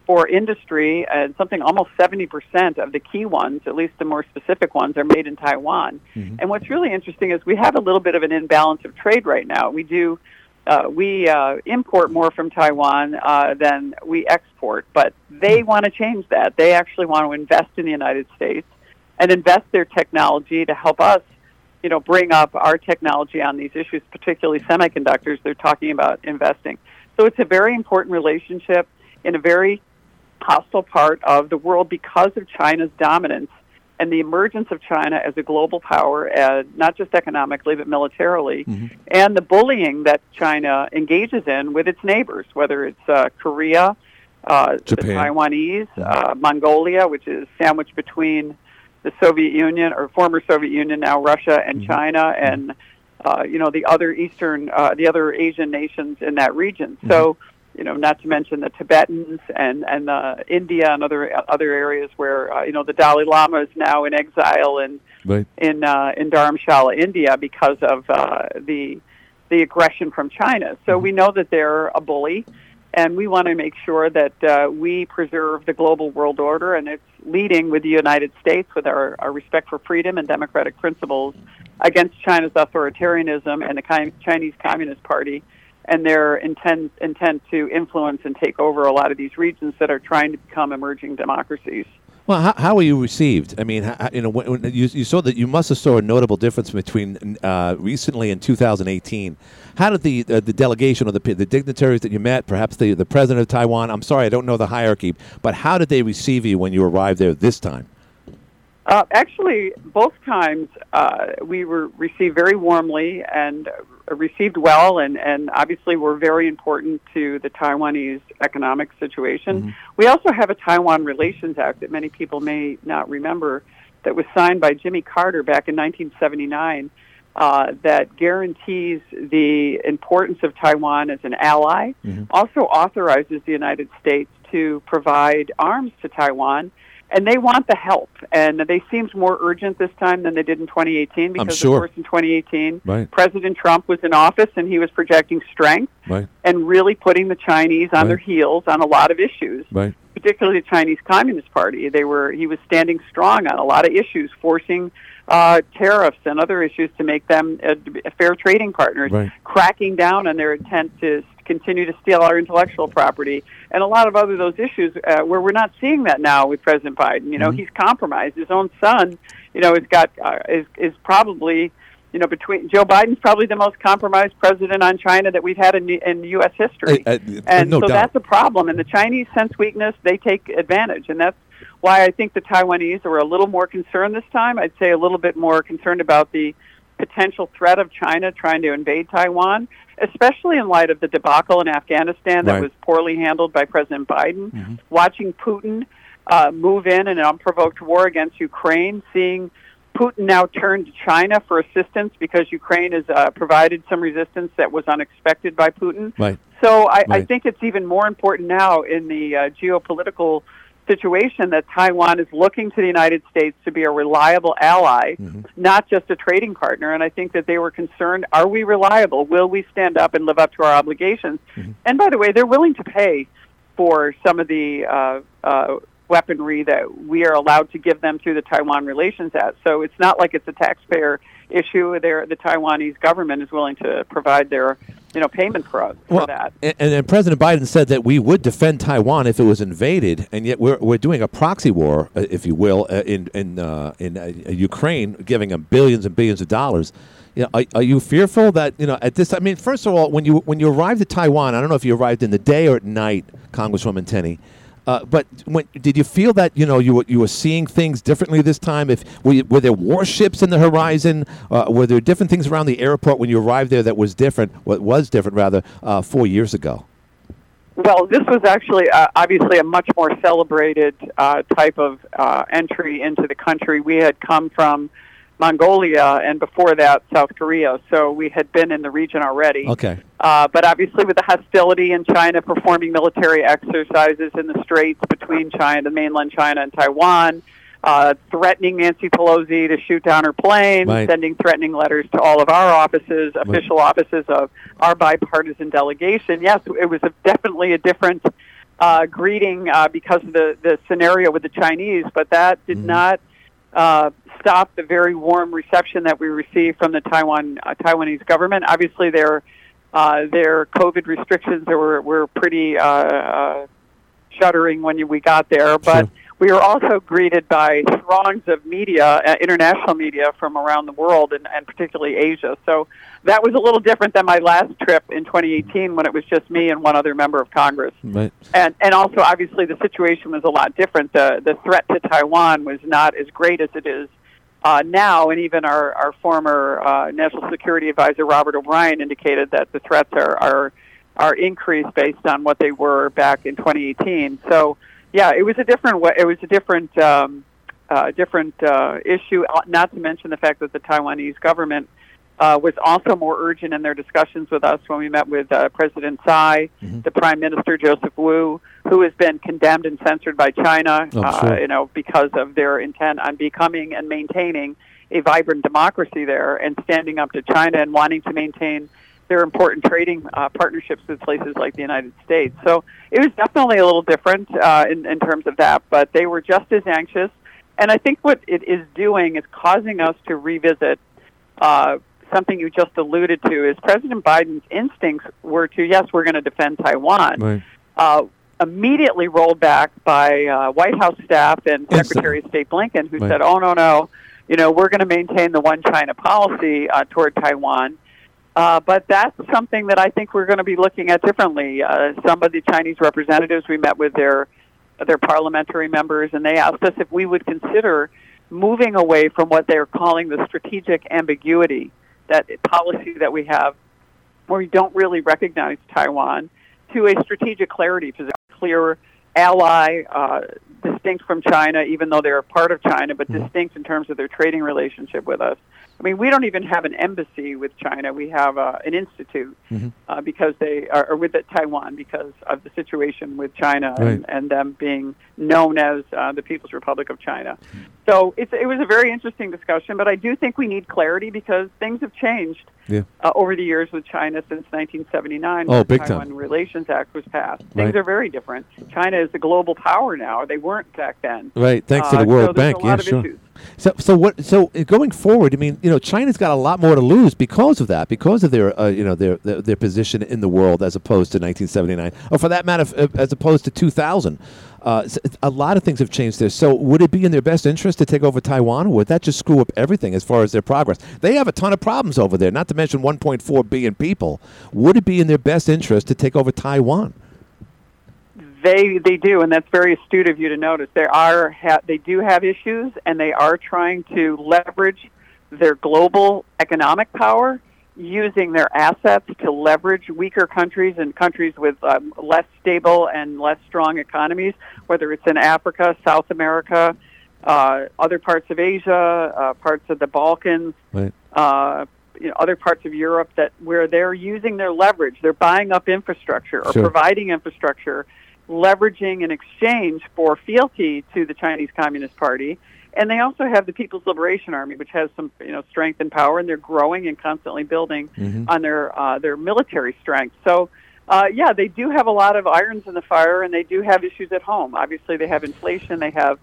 for industry, and something almost 70% of the key ones, at least the more specific ones, are made in Taiwan. And what's really interesting is we have a little bit of an imbalance of trade right now. We do uh, we uh, import more from Taiwan uh, than we export, but they want to change that. They actually want to invest in the United States and invest their technology to help us, you know, bring up our technology on these issues, particularly semiconductors. They're talking about investing. So it's a very important relationship in a very hostile part of the world because of China's dominance and the emergence of China as a global power, uh, not just economically but militarily, and the bullying that China engages in with its neighbors, whether it's uh, Korea, uh, the Japan. Taiwanese, uh, Mongolia, which is sandwiched between the Soviet Union or former Soviet Union, now Russia and China, and uh, you know the other Eastern, uh, the other Asian nations in that region. So you know, not to mention the Tibetans and and uh, India and other other areas where uh, you know the Dalai Lama is now in exile in Right. in uh, in Dharamshala, India, because of uh, the the aggression from China. So we know that they're a bully, and we want to make sure that uh, we preserve the global world order, and it's leading with the United States with our, our respect for freedom and democratic principles against China's authoritarianism and the Chi- Chinese Communist Party and their intent intent to influence and take over a lot of these regions that are trying to become emerging democracies. Well, how, how were you received? I mean, how, you know, when, when you, you saw that you must have saw a notable difference between uh, recently and 2018. How did the uh, the delegation or the the dignitaries that you met, perhaps the the president of Taiwan? I'm sorry, I don't know the hierarchy, but how did they receive you when you arrived there this time? Uh, actually, both times uh, we were received very warmly and Uh, received well, and, and obviously were very important to the Taiwanese economic situation. Mm-hmm. We also have a Taiwan Relations Act that many people may not remember that was signed by Jimmy Carter back in 1979 uh, that guarantees the importance of Taiwan as an ally, mm-hmm. also authorizes the United States to provide arms to Taiwan. And they want the help, and they seemed more urgent this time than they did in 2018 because, sure. of course, in 2018, Right. President Trump was in office and he was projecting strength Right. and really putting the Chinese on Right. their heels on a lot of issues Right. particularly the Chinese Communist Party. They were he was standing strong on a lot of issues, forcing uh, tariffs and other issues to make them uh, fair trading partners, cracking down on their intent to continue to steal our intellectual property, and a lot of other those issues uh, where we're not seeing that now with President Biden. You know, Mhm. he's compromised. His own son, you know, has got uh, is is probably. You know, between Joe Biden's probably the most compromised president on China that we've had in, in U.S. history Uh, uh, and no so doubt. that's a problem. And the Chinese sense weakness; they take advantage, and that's why I think the Taiwanese are a little more concerned this time. I'd say a little bit more concerned about the potential threat of China trying to invade Taiwan, especially in light of the debacle in Afghanistan that Right. was poorly handled by President Biden. Mm-hmm. Watching Putin uh, move in in an unprovoked war against Ukraine, seeing Putin now turn to China for assistance because Ukraine has uh, provided some resistance that was unexpected by Putin. Right. So I, I think it's even more important now in the uh, geopolitical situation that Taiwan is looking to the United States to be a reliable ally, not just a trading partner. And I think that they were concerned: Are we reliable? Will we stand up and live up to our obligations? And by the way, they're willing to pay for some of the uh, uh, weaponry that we are allowed to give them through the Taiwan Relations Act. So it's not like it's a taxpayer issue. They're, the Taiwanese government is willing to provide their, you know, payment for us for that. And, and President Biden said that we would defend Taiwan if it was invaded, and yet we're, we're doing a proxy war, uh, if you will, uh, in in uh, in uh, Ukraine, giving them billions and billions of dollars. You know, are, are you fearful that you know at this? I mean, first of all, when you when you arrived at Taiwan, I don't know if you arrived in the day or at night, Congresswoman Tenney. Uh, but when, did you feel that you know you were, you were seeing things differently this time? If were, you, were there warships in the horizon? Uh, were there different things around the airport when you arrived there that was different? What was different rather uh, four years ago? Well, this was actually uh, obviously a much more celebrated uh, type of uh, entry into the country. We had come from Mongolia and before that South Korea, so we had been in the region already. Okay. Uh, but obviously, with the hostility in China performing military exercises in the straits between China, mainland China, and Taiwan, uh, threatening Nancy Pelosi to shoot down her plane, Right. sending threatening letters to all of our offices, official offices of our bipartisan delegation. Yes, it was a, definitely a different uh, greeting uh, because of the, the scenario with the Chinese, but that did not uh, stop the very warm reception that we received from the Taiwan uh, Taiwanese government. Obviously, their uh, their COVID restrictions were were pretty uh, uh, shuddering when we got there, but. We were also greeted by throngs of media, uh, international media from around the world, and, and particularly Asia. So that was a little different than my last trip in 2018 when it was just me and one other member of Congress Right. and and also obviously the situation was a lot different. The the threat to Taiwan was not as great as it is uh, now, and even our our former uh, national security advisor Robert O'Brien indicated that the threats are are are increased based on what they were back in 2018. So yeah, it was a different way. It was a different. Um, uh, different uh, issue, uh, not to mention the fact that the Taiwanese government uh, was also more urgent in their discussions with us when we met with uh, President Tsai, Mm-hmm. the Prime Minister Joseph Wu, who has been condemned and censored by China, Oh, uh, sure. you know, because of their intent on becoming and maintaining a vibrant democracy there, and standing up to China and wanting to maintain their important trading uh, partnerships with places like the United States. So it was definitely a little different uh, in, in terms of that, but they were just as anxious. And I think what it is doing is causing us to revisit uh, something you just alluded to. Is President Biden's instincts were to yes, we're going to defend Taiwan. Right. Uh, immediately rolled back by uh, White House staff and Secretary of State Blinken, who Right. said, "Oh no, no, you know we're going to maintain the one China policy uh, toward Taiwan." Uh, but that's something that I think we're going to be looking at differently. Uh, some of the Chinese representatives we met with their their parliamentary members, and they asked us if we would consider moving away from what they're calling the strategic ambiguity, that policy that we have, where we don't really recognize Taiwan, to a strategic clarity position, clear ally, uh, distinct from China, even though they're a part of China, but distinct in terms of their trading relationship with us. I mean, we don't even have an embassy with China. We have uh, an institute Mhm. uh, because they are or with Taiwan because of the situation with China and, Right. and them being known as uh, the People's Republic of China. So it's, it was a very interesting discussion, but I do think we need clarity because things have changed Yeah. uh, over the years with China since 1979 Oh, big the time. Taiwan Relations Act was passed. Right. Things are very different. China is a global power now. They weren't back then. Right. Thanks to Uh, the World so Bank. Yeah, sure. issues. So, so what? So going forward, I mean, you know, China's got a lot more to lose because of that, because of their, uh, you know, their, their their position in the world as opposed to 1979, or for that matter, as opposed to 2000. Uh, a lot of things have changed there. So, would it be in their best interest to take over Taiwan, or would that just screw up everything as far as their progress? They have a ton of problems over there, not to mention 1.4 billion people. Would it be in their best interest to take over Taiwan? They they do, and that's very astute of you to notice. They are ha- they do have issues, and they are trying to leverage their global economic power using their assets to leverage weaker countries and countries with um, less stable and less strong economies, whether it's in Africa, South America, uh, other parts of Asia, uh, parts of the Balkans, Right. uh, you know, other parts of Europe that where they're using their leverage, they're buying up infrastructure or Sure. providing infrastructure, leveraging in exchange for fealty to the Chinese Communist Party. And they also have the People's Liberation Army, which has some you know strength and power, and they're growing and constantly building Mhm. on their uh, their military strength. So. Uh, yeah, they do have a lot of irons in the fire, and they do have issues at home. Obviously, they have inflation. They have,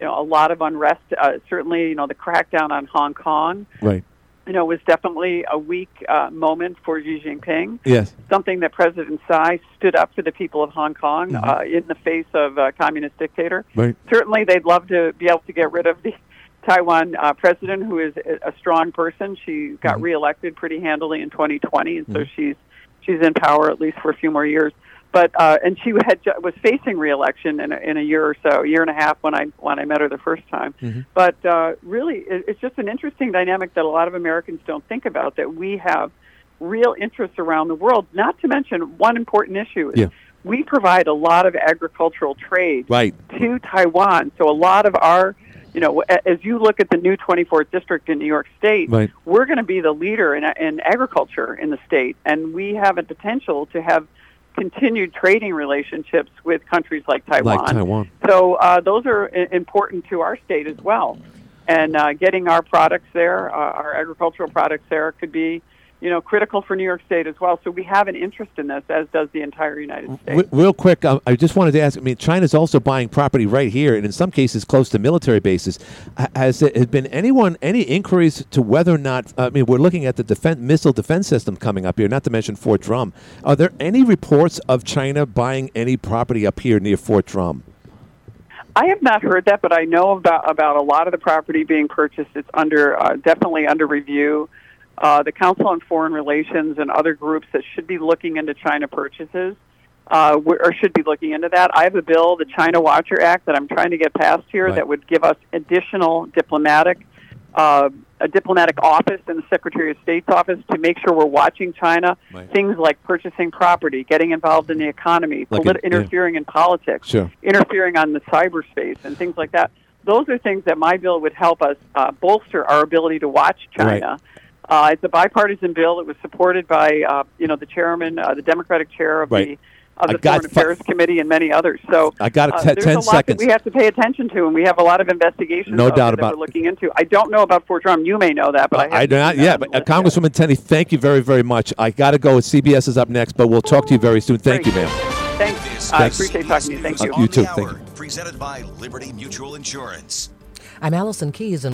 you know, a lot of unrest. Uh, certainly, you know, the crackdown on Hong Kong Right. You know, was definitely a weak uh, moment for Xi Jinping. Yes. Something that President Tsai stood up for the people of Hong Kong Mhm. uh, in the face of a communist dictator. Right. Certainly, they'd love to be able to get rid of the [laughs] Taiwan uh, president, who is a strong person. She got reelected pretty handily in 2020, and so Mhm. she's she's in power at least for a few more years. But uh, and she had ju- was facing reelection in a, in a year or so, a year and a half when I when I met her the first time. Mhm. But uh, really, it, it's just an interesting dynamic that a lot of Americans don't think about. That we have real interests around the world. Not to mention one important issue is Yeah. we provide a lot of agricultural trade Right. to Taiwan. So a lot of our, you know, as you look at the new 24th district in New York State, Right. we're going to be the leader in, in agriculture in the state, and we have a potential to have continued trading relationships with countries like Taiwan. Like Taiwan. So uh, those are i- important to our state as well, and uh, getting our products there, uh, our agricultural products there, could be, you know, critical for New York State as well. So we have an interest in this, as does the entire United States. Real quick, um, I just wanted to ask. I mean, China's also buying property right here, and in some cases, close to military bases. Has there been anyone any inquiries to whether or not? I mean, we're looking at the defense missile defense system coming up here. Not to mention Fort Drum. Are there any reports of China buying any property up here near Fort Drum? I have not heard that, but I know about about a lot of the property being purchased. It's under uh, definitely under review. Uh, the Council on Foreign Relations and other groups that should be looking into China purchases, uh, or should be looking into that. I have a bill, the China Watcher Act, that I'm trying to get passed here Right. that would give us additional diplomatic, uh, a diplomatic office in the Secretary of State's office to make sure we're watching China. Right. Things like purchasing property, getting involved in the economy, Like polit- yeah. interfering in politics Sure. interfering on the cyberspace and things like that. Those are things that my bill would help us uh, bolster our ability to watch China Uh, it's a bipartisan bill. It was supported by, uh, you know, the chairman, uh, the Democratic chair of Right. the of I the got Foreign fi- Affairs Committee and many others. So I got uh, there's 10 a lot seconds. that we have to pay attention to, and we have a lot of investigations. No doubt that about- we're looking into. I don't know about Fort Drum. You may know that, but I, I do not. Yeah, but uh, Congresswoman Tenney, thank you very, very much. I got to go. CBS is up next, but we'll talk to you very soon. Thank you, ma'am. Thanks. I appreciate talking to you. Thank Uh, you. you too. Thank you. Presented by Liberty Mutual Insurance. I'm Allison Keyes, and